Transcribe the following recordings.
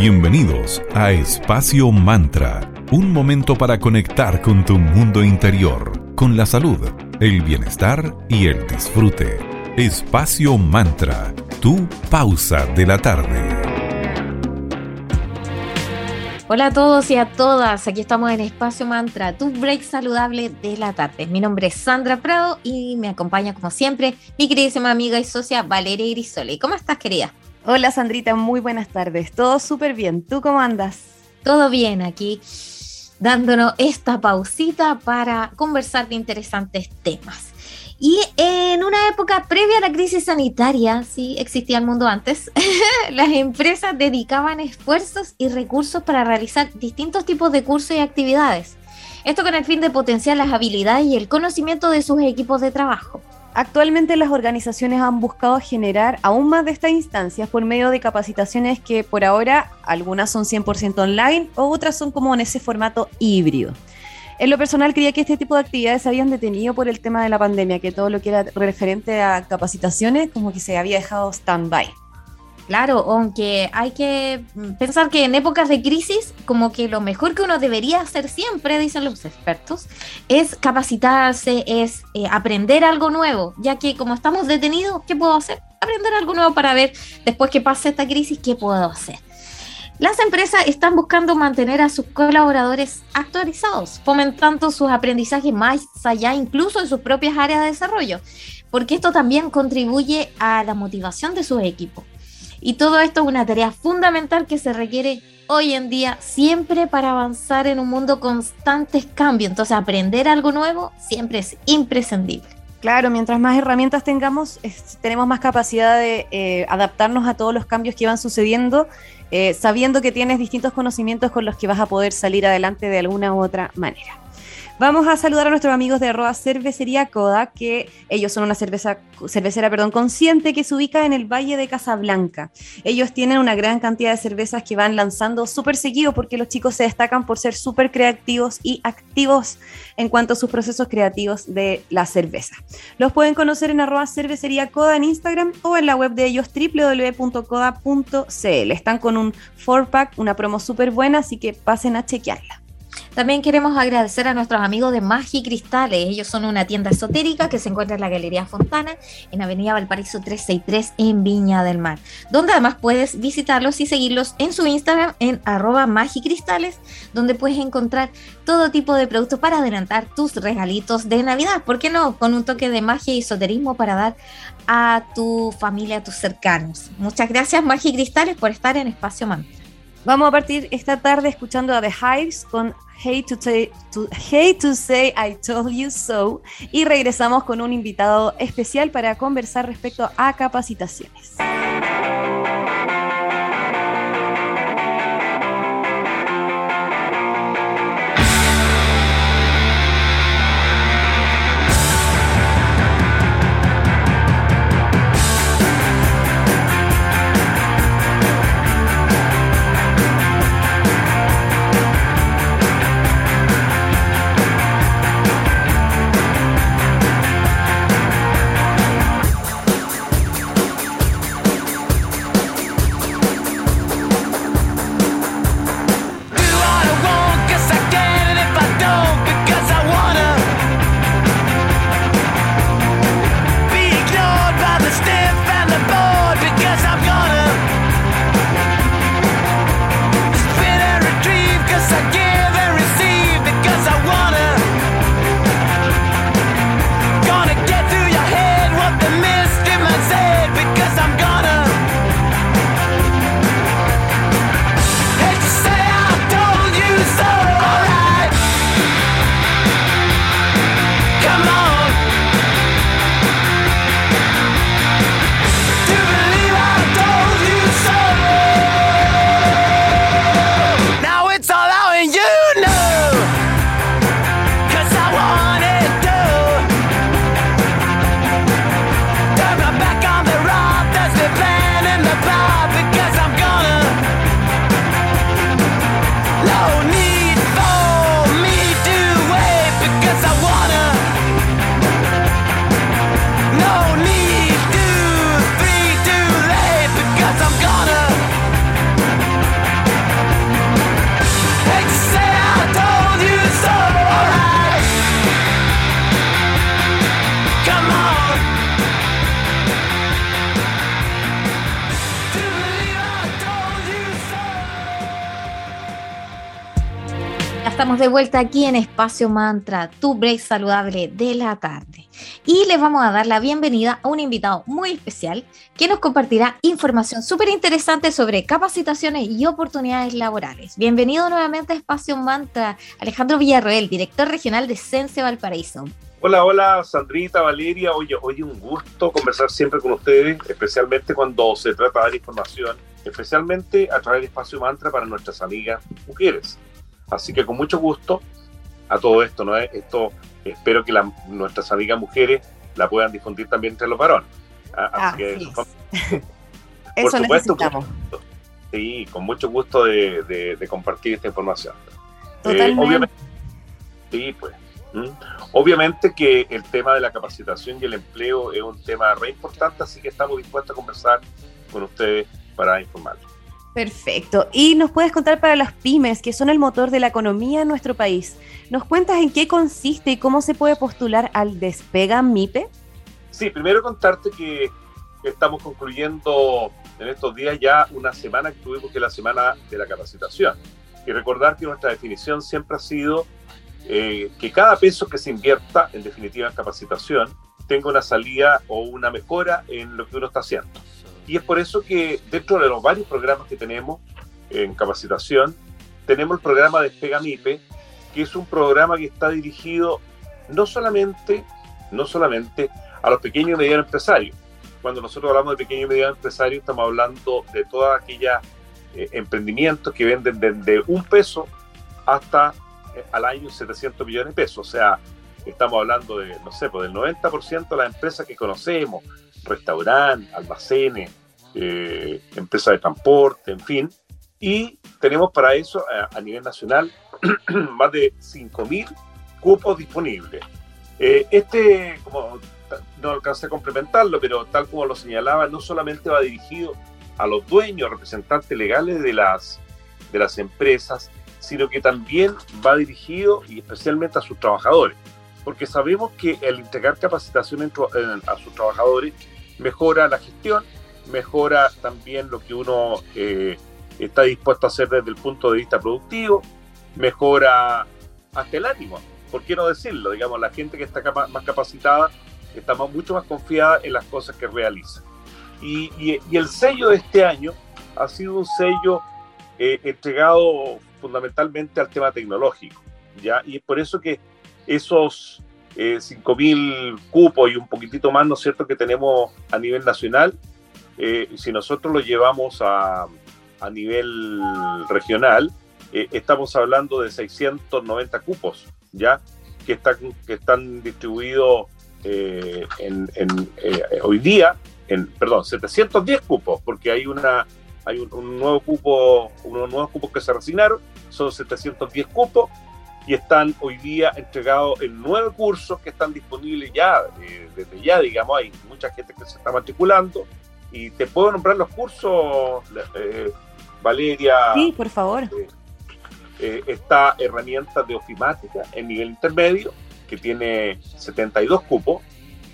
Bienvenidos a Espacio Mantra, un momento para conectar con tu mundo interior, con la salud, el bienestar y el disfrute. Espacio Mantra, tu pausa de la tarde. Hola a todos y a todas, aquí estamos en Espacio Mantra, tu break saludable de la tarde. Mi nombre es Sandra Prado y me acompaña como siempre mi queridísima amiga y socia Valeria Irisoli. ¿Cómo estás querida? Hola Sandrita, muy buenas tardes. Todo súper bien. ¿Tú cómo andas? Todo bien aquí, dándonos esta pausita para conversar de interesantes temas. Y en una época previa a la crisis sanitaria, sí existía el mundo antes, las empresas dedicaban esfuerzos y recursos para realizar distintos tipos de cursos y actividades. Esto con el fin de potenciar las habilidades y el conocimiento de sus equipos de trabajo. Actualmente las organizaciones han buscado generar aún más de estas instancias por medio de capacitaciones que por ahora algunas son 100% online o otras son como en ese formato híbrido. En lo personal creía que este tipo de actividades se habían detenido por el tema de la pandemia, que todo lo que era referente a capacitaciones como que se había dejado stand-by. Claro, aunque hay que pensar que en épocas de crisis, como que lo mejor que uno debería hacer siempre, dicen los expertos, es capacitarse, es eh, aprender algo nuevo, ya que como estamos detenidos, ¿qué puedo hacer? Aprender algo nuevo para ver después que pase esta crisis, ¿qué puedo hacer? Las empresas están buscando mantener a sus colaboradores actualizados, fomentando sus aprendizajes más allá incluso de sus propias áreas de desarrollo, porque esto también contribuye a la motivación de sus equipos. Y todo esto es una tarea fundamental que se requiere hoy en día siempre para avanzar en un mundo constantes cambios. Entonces aprender algo nuevo siempre es imprescindible. Claro, mientras más herramientas tengamos, tenemos más capacidad de eh, adaptarnos a todos los cambios que van sucediendo, eh, sabiendo que tienes distintos conocimientos con los que vas a poder salir adelante de alguna u otra manera. Vamos a saludar a nuestros amigos de arroba cervecería Coda, que ellos son una cerveza, cervecera perdón, consciente que se ubica en el Valle de Casablanca. Ellos tienen una gran cantidad de cervezas que van lanzando súper seguido porque los chicos se destacan por ser súper creativos y activos en cuanto a sus procesos creativos de la cerveza. Los pueden conocer en arroba cervecería Coda en Instagram o en la web de ellos www.coda.cl. Están con un 4-pack, una promo súper buena, así que pasen a chequearla. También queremos agradecer a nuestros amigos de Magi Cristales. Ellos son una tienda esotérica que se encuentra en la Galería Fontana, en Avenida Valparaíso 363, en Viña del Mar. Donde además puedes visitarlos y seguirlos en su Instagram en arroba magicristales, donde puedes encontrar todo tipo de productos para adelantar tus regalitos de Navidad. ¿Por qué no? Con un toque de magia y esoterismo para dar a tu familia, a tus cercanos. Muchas gracias, Magi Cristales, por estar en Espacio Mantra. Vamos a partir esta tarde escuchando a The Hives con Hate to, to, to Say I Told You So y regresamos con un invitado especial para conversar respecto a capacitaciones. De vuelta aquí en Espacio Mantra, tu break saludable de la tarde. Y les vamos a dar la bienvenida a un invitado muy especial que nos compartirá información súper interesante sobre capacitaciones y oportunidades laborales. Bienvenido nuevamente a Espacio Mantra, Alejandro Villarroel, director regional de Sense Valparaíso. Hola, hola, Sandrita, Valeria. Oye, oye, un gusto conversar siempre con ustedes, especialmente cuando se trata de dar información, especialmente a través de Espacio Mantra para nuestras amigas mujeres. Así que con mucho gusto a todo esto, ¿no? Esto espero que nuestras amigas mujeres la puedan difundir también entre los varones. ¿ah? Así que eso, necesitamos. sí, con mucho gusto de, compartir esta información. Eh, obviamente, sí, pues. Obviamente que el tema de la capacitación y el empleo es un tema re importante, así que estamos dispuestos a conversar con ustedes para informarlos. Perfecto. Y nos puedes contar para las pymes, que son el motor de la economía en nuestro país. ¿Nos cuentas en qué consiste y cómo se puede postular al Despega MIPE? Sí, primero contarte que estamos concluyendo en estos días ya una semana que tuvimos que la semana de la capacitación. Y recordar que nuestra definición siempre ha sido eh, que cada peso que se invierta, en definitiva en capacitación, tenga una salida o una mejora en lo que uno está haciendo. Y es por eso que dentro de los varios programas que tenemos en capacitación, tenemos el programa Despega MIPE, que es un programa que está dirigido no solamente, no solamente a los pequeños y medianos empresarios. Cuando nosotros hablamos de pequeños y medianos empresarios, estamos hablando de todos aquellos eh, emprendimientos que venden desde un peso hasta eh, al año 700 millones de pesos. O sea, estamos hablando de, no sé, pues del 90% de las empresas que conocemos, restaurantes, almacenes, eh, empresas de transporte, en fin. Y tenemos para eso a, nivel nacional más de 5.000 cupos disponibles. Eh, este, como no alcancé a complementarlo, pero tal como lo señalaba, no solamente va dirigido a los dueños, representantes legales de las, de las empresas, sino que también va dirigido y especialmente a sus trabajadores, porque sabemos que el entregar capacitación a sus trabajadores mejora la gestión, mejora también lo que uno eh, está dispuesto a hacer desde el punto de vista productivo, mejora hasta el ánimo, ¿por qué no decirlo? Digamos, la gente que está más capacitada está mucho más confiada en las cosas que realiza. Y, el sello de este año ha sido un sello eh, entregado fundamentalmente al tema tecnológico, ¿ya? Y es por eso que esos eh, 5.000 cupos y un poquitito más, ¿no es cierto?, que tenemos a nivel nacional, eh, si nosotros lo llevamos a, a nivel regional, eh, estamos hablando de 690 cupos, ¿ya? Que están, que están distribuidos eh, en, hoy día, perdón, 710 cupos, porque hay una hay un, nuevo cupo, unos nuevos cupos que se resignaron, son 710 cupos y están hoy día entregados en nueve cursos que están disponibles ya, desde ya, digamos, hay mucha gente que se está matriculando, y te puedo nombrar los cursos, eh, Valeria. Sí, por favor. Eh, eh, esta herramienta de ofimática en nivel intermedio, que tiene 72 cupos.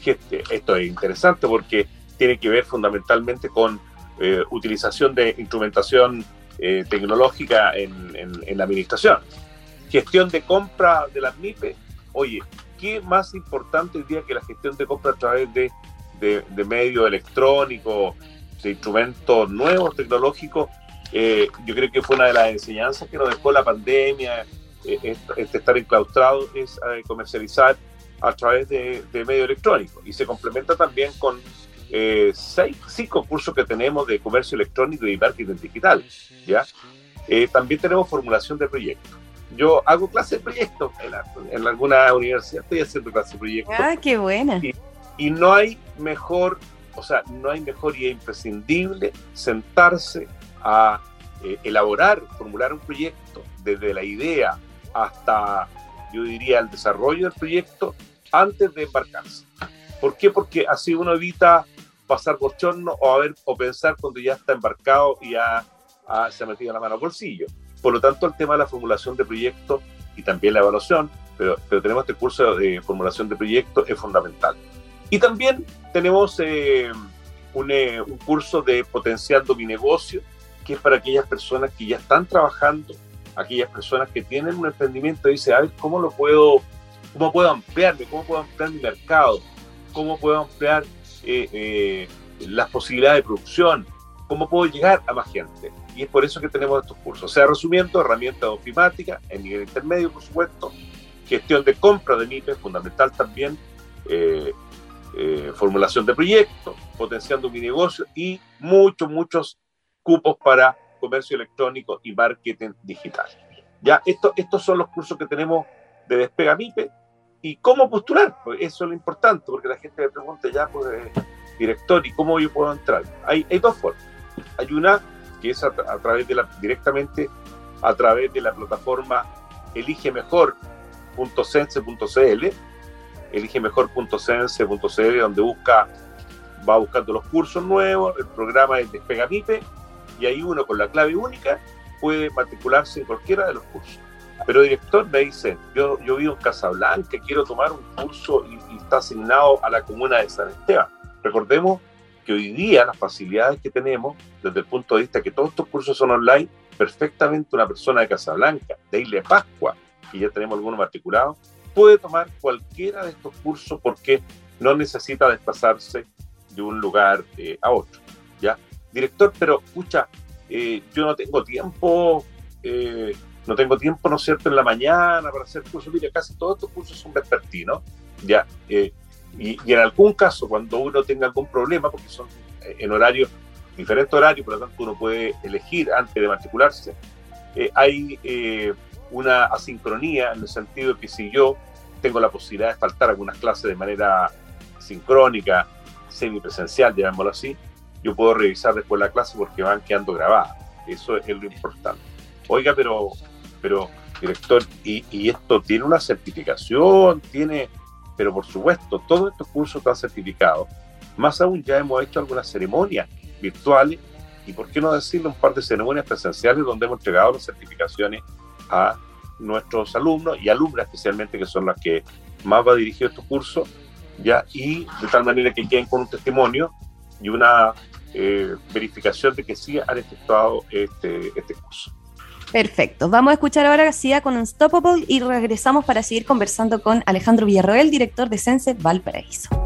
Este, esto es interesante porque tiene que ver fundamentalmente con utilización de instrumentación tecnológica en, en, la administración. Gestión de compra de las MIPE. Oye, ¿qué más importante el día que la gestión de compra a través de de, medios electrónicos, de instrumentos nuevos, tecnológicos, eh, yo creo que fue una de las enseñanzas que nos dejó la pandemia, eh, este, estar enclaustrado, es eh, comercializar a través de, medios electrónicos. Y se complementa también con seis, cinco cursos que tenemos de comercio electrónico y marketing digital. ¿ya? también tenemos formulación de proyectos. Yo hago clases de proyectos en, en alguna universidad, estoy haciendo clases de proyectos. Ah, qué buena. Y no hay mejor, o sea, no hay mejor y es imprescindible sentarse a eh, elaborar, formular un proyecto desde la idea hasta, yo diría, el desarrollo del proyecto antes de embarcarse. ¿Por qué? Porque así uno evita pasar bochorno o, a ver, o pensar cuando ya está embarcado y ya se ha metido la mano al bolsillo. Por lo tanto, el tema de la formulación de proyectos y también la evaluación, pero, pero tenemos este curso de formulación de proyectos, es fundamental. Y también tenemos eh, eh, un, curso de Potenciando mi negocio, que es para aquellas personas que ya están trabajando aquellas personas que tienen un emprendimiento y dicen, a ver, ¿cómo lo puedo, cómo puedo ampliarme? ¿Cómo puedo ampliar mi mercado? ¿Cómo puedo ampliar eh, las posibilidades de producción? ¿Cómo puedo llegar a más gente? Y es por eso que tenemos estos cursos. O sea, resumiendo, herramientas ofimáticas en nivel intermedio, por supuesto, gestión de compra de MIPE, fundamental también, formulación de proyectos, potenciando mi negocio y muchos, muchos cupos para comercio electrónico y marketing digital. Ya, esto, estos son los cursos que tenemos de Despega MIPE y cómo postular, pues eso es lo importante, porque la gente me pregunta ya, pues, eh, director, ¿y cómo yo puedo entrar? Hay, hay dos formas. Hay una que es a, través de la, directamente a través de la plataforma eligemejor.sense.cl, eligemejor.sense.cl, donde busca, va buscando los cursos nuevos, el programa es Despega MIPE y ahí uno con la clave única puede matricularse en cualquiera de los cursos. Pero director me dice, yo, yo vivo en Casablanca, quiero tomar un curso y, está asignado a la comuna de San Esteban. Recordemos que hoy día las facilidades que tenemos, desde el punto de vista que todos estos cursos son online, perfectamente una persona de Casablanca, de Isla Pascua, que ya tenemos algunos matriculados, puede tomar cualquiera de estos cursos porque no necesita desplazarse de un lugar eh, a otro. ¿ya? director, pero escucha, eh, yo no tengo tiempo, eh, no tengo tiempo, ¿no es cierto?, en la mañana para hacer cursos. Mira, casi todos estos cursos son vespertinos, ¿ya? Eh, y, en algún caso, cuando uno tenga algún problema, porque son en horarios, diferentes horarios, por lo tanto uno puede elegir antes de matricularse, hay una asincronía en el sentido de que si yo tengo la posibilidad de faltar algunas clases de manera sincrónica, semipresencial, llamémoslo así, yo puedo revisar después la clase porque van quedando grabadas. Eso es lo importante. Oiga, pero, pero director, ¿y, esto tiene una certificación? ¿Tiene...? Pero por supuesto, todos estos cursos están certificados. Más aún, ya hemos hecho algunas ceremonias virtuales y, ¿por qué no decirle un par de ceremonias presenciales donde hemos entregado las certificaciones a nuestros alumnos y alumnas especialmente, que son las que más va dirigido estos cursos, ya, y de tal manera que queden con un testimonio y una eh, verificación de que sí han efectuado este, este curso. Perfecto. Vamos a escuchar ahora a con Unstoppable y regresamos para seguir conversando con Alejandro Villarroel, director de Sense Valparaíso.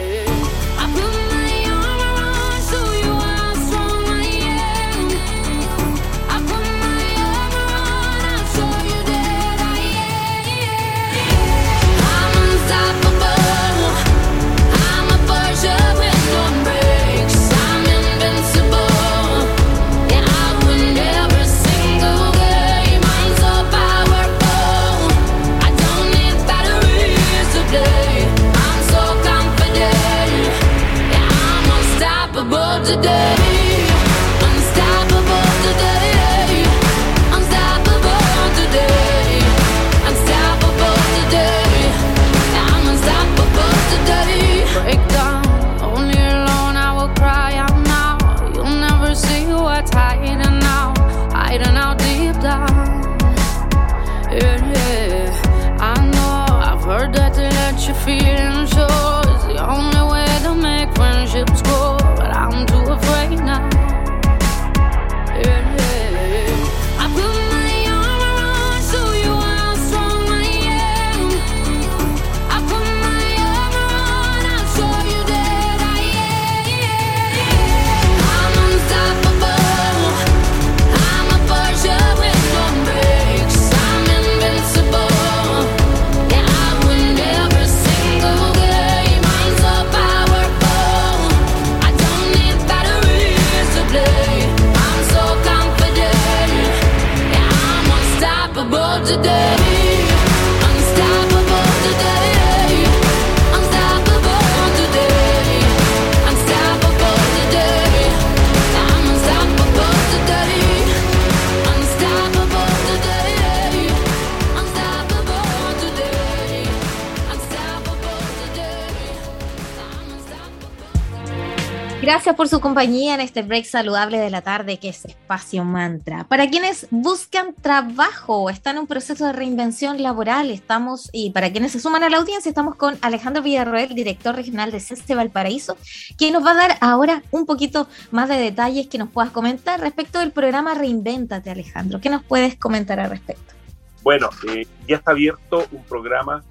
Gracias por su compañía en este break saludable de la tarde que es Espacio Mantra. Para quienes buscan trabajo están en un proceso de reinvención laboral, estamos, y para quienes se suman a la audiencia, estamos con Alejandro Villarroel, director regional de CESTE Valparaíso, quien nos va a dar ahora un poquito más de detalles que nos puedas comentar respecto del programa Reinvéntate, Alejandro. ¿Qué nos puedes comentar al respecto? Bueno, eh, ya está abierto un programa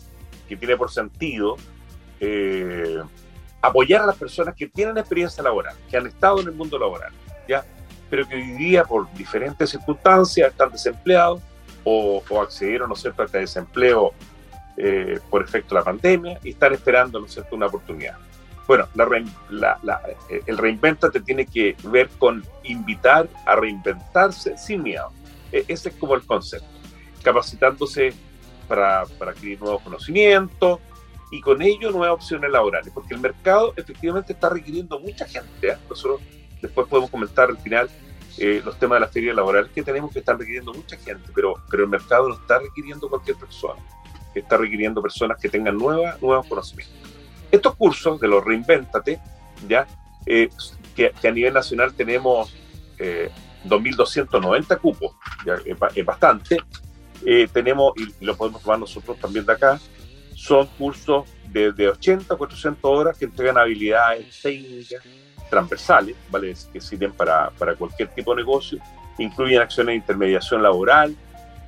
que tiene por sentido eh, apoyar a las personas que tienen experiencia laboral, que han estado en el mundo laboral, ¿ya? pero que hoy día por diferentes circunstancias están desempleados o, accedieron ¿no cierto? a este desempleo eh, por efecto de la pandemia y están esperando ¿no cierto? una oportunidad. Bueno, la, el reinventate tiene que ver con invitar a reinventarse sin miedo. E, ese es como el concepto. Capacitándose para, para adquirir nuevos conocimientos, y con ello nuevas opciones laborales, porque el mercado efectivamente está requiriendo mucha gente. ¿eh? Nosotros después podemos comentar al final eh, los temas de la feria laboral que tenemos que están requiriendo mucha gente, pero, pero el mercado no está requiriendo cualquier persona, está requiriendo personas que tengan nueva, nuevos conocimientos. Estos cursos de los Reinventate, ya, eh, que, a nivel nacional tenemos 2.290 cupos, es, bastante, tenemos, y lo podemos tomar nosotros también de acá, son cursos de, de 80 a 400 horas que entregan habilidades técnicas transversales, ¿vale? que sirven para, para cualquier tipo de negocio. Incluyen acciones de intermediación laboral,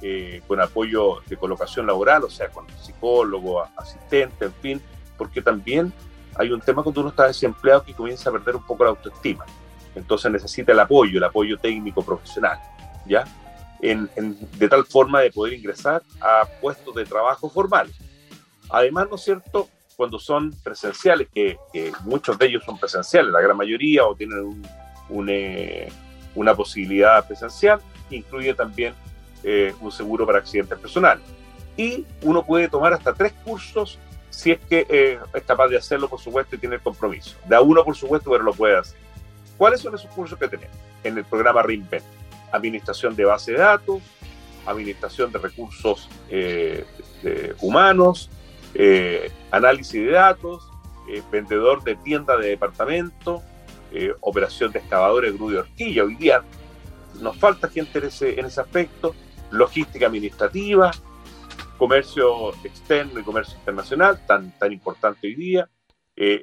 eh, con apoyo de colocación laboral, o sea, con psicólogo, asistente, en fin, porque también hay un tema cuando uno está desempleado que comienza a perder un poco la autoestima. Entonces necesita el apoyo, el apoyo técnico profesional, ¿ya? En, en, de tal forma de poder ingresar a puestos de trabajo formales. Además, ¿no es cierto? Cuando son presenciales, que, muchos de ellos son presenciales, la gran mayoría, o tienen eh, una posibilidad presencial, incluye también eh, un seguro para accidentes personales. Y uno puede tomar hasta tres cursos si es que eh, es capaz de hacerlo, por supuesto, y tiene el compromiso. Da uno, por supuesto, pero lo puede hacer. ¿Cuáles son esos cursos que tenemos en el programa Reinvent? Administración de base de datos, administración de recursos humanos, eh, análisis de datos, eh, vendedor de tienda de departamento, eh, operación de excavadores, grúa y horquilla. Hoy día nos falta gente en ese, en ese aspecto, logística administrativa, comercio externo y comercio internacional, tan, tan importante hoy día,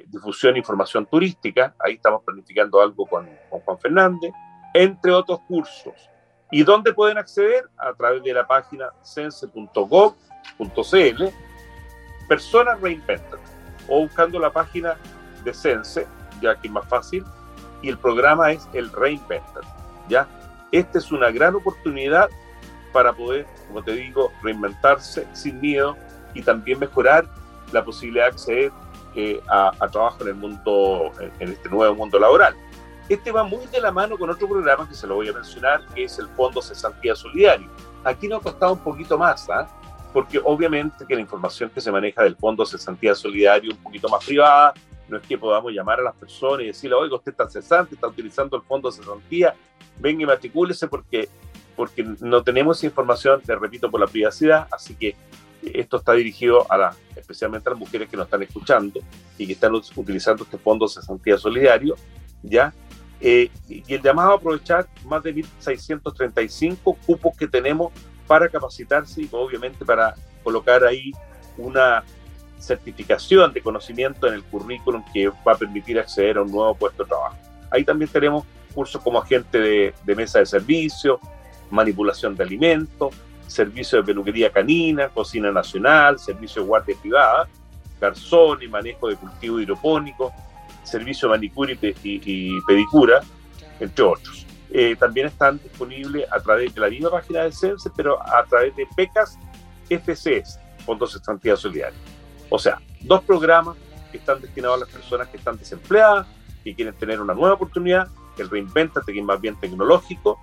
difusión e información turística, ahí estamos planificando algo con, con Juan Fernández, entre otros cursos. ¿Y dónde pueden acceder? A través de la página sense.gov.cl Personas Reinventan o buscando la página de Sense, ya que es más fácil, y el programa es el Reinventan. ¿ya? Esta es una gran oportunidad para poder, como te digo, reinventarse sin miedo y también mejorar la posibilidad de acceder eh, a, trabajo en el mundo, en, este nuevo mundo laboral. Este va muy de la mano con otro programa que se lo voy a mencionar, que es el Fondo Cesantía Solidario. Aquí nos ha costado un poquito más, ¿ah? Porque obviamente que la información que se maneja del Fondo Cesantía Solidario un poquito más privada, no es que podamos llamar a las personas y decirle, oiga, usted está cesante, está utilizando el Fondo Cesantía, venga y matricúlese porque, porque no tenemos información, te repito, por la privacidad, así que esto está dirigido a la, especialmente a las mujeres que nos están escuchando y que están utilizando este Fondo Cesantía Solidario, ¿ya? Eh, y el llamado a aprovechar más de 1.635 cupos que tenemos para capacitarse y obviamente para colocar ahí una certificación de conocimiento en el currículum que va a permitir acceder a un nuevo puesto de trabajo. Ahí también tenemos cursos como agente de, mesa de servicio, manipulación de alimentos, servicio de peluquería canina, cocina nacional, servicio de guardia privada, garzón y manejo de cultivo hidropónico, servicio de manicura y pedicura, entre otros. Eh, también están disponibles a través de la misma página de CENSE, pero a través de PECAS FCS, Fondos de Estantía Solidaria. O sea, dos programas que están destinados a las personas que están desempleadas, y quieren tener una nueva oportunidad, el Reinventate, que es más bien tecnológico,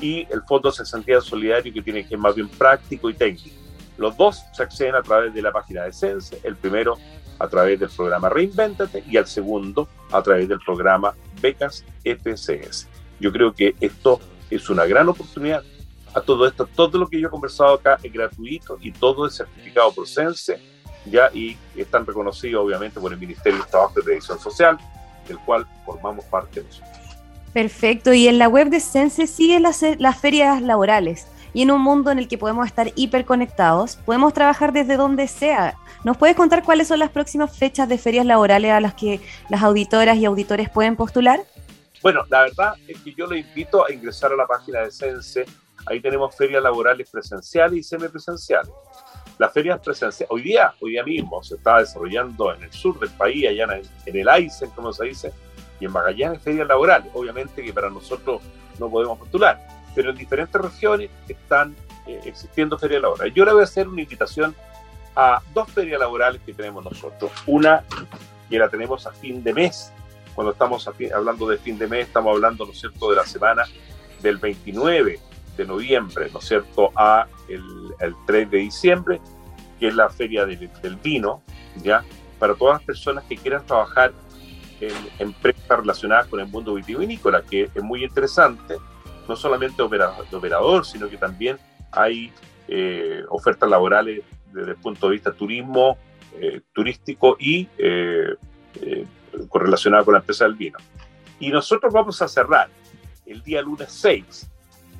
y el Fondo de Cesantía Solidario, que tiene que es más bien práctico y técnico. Los dos se acceden a través de la página de CENSE, el primero a través del programa Reinventate y el segundo a través del programa Becas FCS. Yo creo que esto es una gran oportunidad. A todo esto, todo lo que yo he conversado acá es gratuito y todo es certificado por CENSE, ya y están reconocidos obviamente por el Ministerio de Trabajo y Previsión Social, del cual formamos parte nosotros. Perfecto, y en la web de Sense siguen las, las ferias laborales. Y en un mundo en el que podemos estar hiperconectados, podemos trabajar desde donde sea. ¿Nos puedes contar cuáles son las próximas fechas de ferias laborales a las que las auditoras y auditores pueden postular? Bueno, la verdad es que yo le invito a ingresar a la página de Sense. Ahí tenemos ferias laborales presenciales y semipresenciales. Las ferias presenciales, hoy día, hoy día mismo, se está desarrollando en el sur del país, allá en, en el Aisen, como se dice, y en Magallanes ferias laborales. Obviamente que para nosotros no podemos postular pero en diferentes regiones están eh, existiendo ferias laborales. Yo le voy a hacer una invitación a dos ferias laborales que tenemos nosotros. Una que la tenemos a fin de mes. Cuando estamos hablando de fin de mes, estamos hablando, ¿no cierto?, de la semana del 29 de noviembre, ¿no es cierto?, a el, 3 de diciembre, que es la feria del, vino, ¿ya? Para todas las personas que quieran trabajar en empresas relacionadas con el mundo vitivinícola, que es muy interesante no solamente de operador, sino que también hay eh, ofertas laborales desde el punto de vista turismo, eh, turístico y eh, correlacionado con la empresa del vino. Y nosotros vamos a cerrar el día lunes 6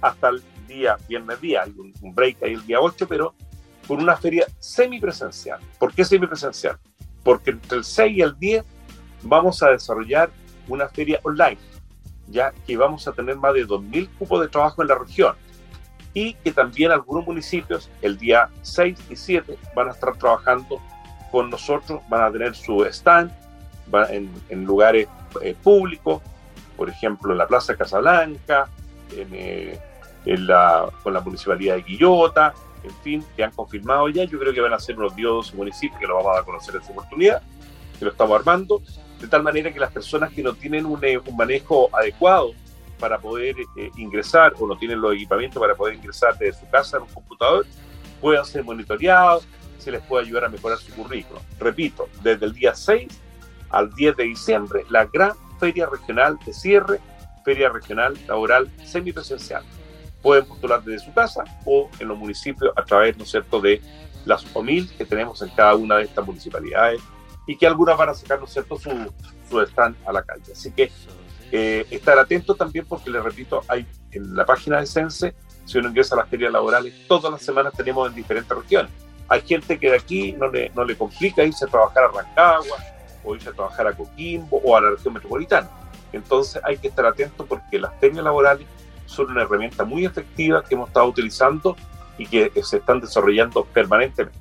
hasta el día viernes día, hay un break ahí el día 8, pero con una feria semipresencial. ¿Por qué semipresencial? Porque entre el 6 y el 10 vamos a desarrollar una feria online ya que vamos a tener más de 2.000 cupos de trabajo en la región y que también algunos municipios el día 6 y 7 van a estar trabajando con nosotros, van a tener su stand en, lugares eh, públicos, por ejemplo en la Plaza Casablanca, en, eh, en la, con la Municipalidad de Quillota, en fin, que han confirmado ya, yo creo que van a ser unos 10 municipios que lo vamos a conocer en su oportunidad, que lo estamos armando, de tal manera que las personas que no tienen un, eh, manejo adecuado para poder eh, ingresar o no tienen los equipamientos para poder ingresar desde su casa en un computador, puedan ser monitoreados, se les puede ayudar a mejorar su currículum. Repito, desde el día 6 al 10 de diciembre, la gran feria regional de cierre, feria regional laboral semipresencial. Pueden postular desde su casa o en los municipios a través, ¿no es cierto?, de las OMIL que tenemos en cada una de estas municipalidades y que algunas van a sacar, ¿no es cierto?, su, su stand a la calle. Así que eh, estar atento también porque, les repito, hay en la página de Sense, si uno ingresa a las ferias laborales, todas las semanas tenemos en diferentes regiones. Hay gente que de aquí no le, no le complica irse a trabajar a Rancagua, o irse a trabajar a Coquimbo, o a la región metropolitana. Entonces hay que estar atento porque las ferias laborales son una herramienta muy efectiva que hemos estado utilizando y que se están desarrollando permanentemente,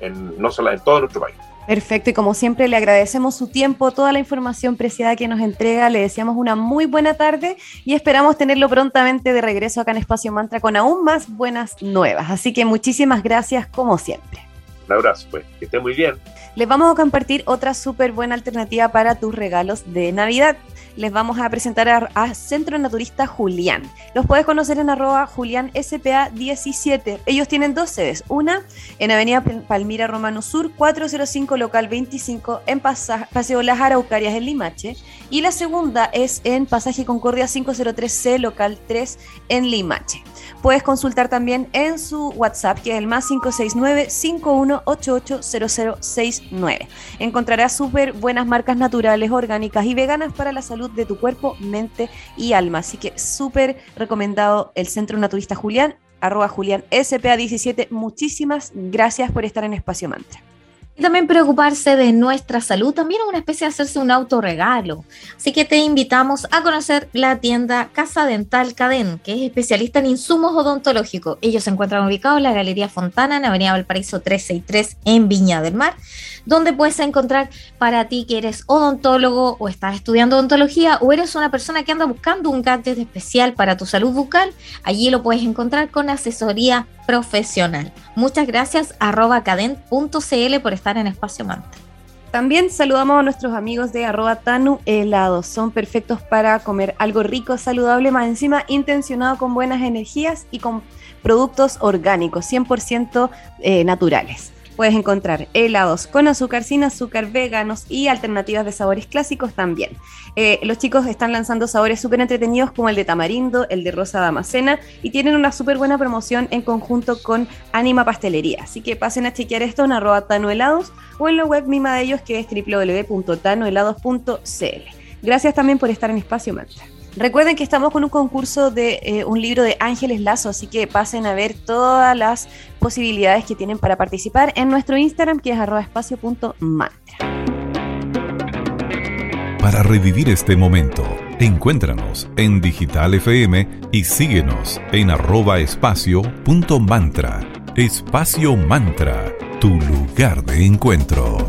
en, no solo en todo nuestro país. Perfecto, y como siempre le agradecemos su tiempo, toda la información preciada que nos entrega, le deseamos una muy buena tarde y esperamos tenerlo prontamente de regreso acá en Espacio Mantra con aún más buenas nuevas. Así que muchísimas gracias como siempre. Un abrazo, pues, que esté muy bien. Les vamos a compartir otra súper buena alternativa para tus regalos de Navidad les vamos a presentar a, Centro Naturista Julián. Los puedes conocer en arroba Julián SPA 17. Ellos tienen dos sedes, una en Avenida Palmira Romano Sur 405 local 25 en Paseo Las Araucarias en Limache y la segunda es en Pasaje Concordia 503C local 3 en Limache. Puedes consultar también en su WhatsApp, que es el más 569-5188-0069. Encontrarás súper buenas marcas naturales, orgánicas y veganas para la salud de tu cuerpo, mente y alma. Así que súper recomendado el Centro Naturista Julián, arroba Julián SPA17. Muchísimas gracias por estar en Espacio Mantra. Y también preocuparse de nuestra salud, también es una especie de hacerse un autorregalo. Así que te invitamos a conocer la tienda Casa Dental Cadén, que es especialista en insumos odontológicos. Ellos se encuentran ubicados en la Galería Fontana, en Avenida Valparaíso 363, en Viña del Mar, donde puedes encontrar para ti que eres odontólogo o estás estudiando odontología o eres una persona que anda buscando un gadget especial para tu salud bucal. Allí lo puedes encontrar con asesoría profesional. Muchas gracias arroba cadent.cl por estar en Espacio Manta. También saludamos a nuestros amigos de arroba Tanu Helados. Son perfectos para comer algo rico, saludable, más encima intencionado con buenas energías y con productos orgánicos, 100% eh, naturales. Puedes encontrar helados con azúcar, sin azúcar, veganos y alternativas de sabores clásicos también. Eh, los chicos están lanzando sabores súper entretenidos como el de tamarindo, el de rosa damascena y tienen una súper buena promoción en conjunto con Anima Pastelería. Así que pasen a chequear esto en arroba tanohelados o en la web misma de ellos que es www.tanohelados.cl. Gracias también por estar en Espacio Mantra. Recuerden que estamos con un concurso de eh, un libro de Ángeles Lazo, así que pasen a ver todas las posibilidades que tienen para participar en nuestro Instagram, que es espacio.mantra. Para revivir este momento, encuéntranos en Digital FM y síguenos en espacio.mantra. Espacio Mantra, tu lugar de encuentro.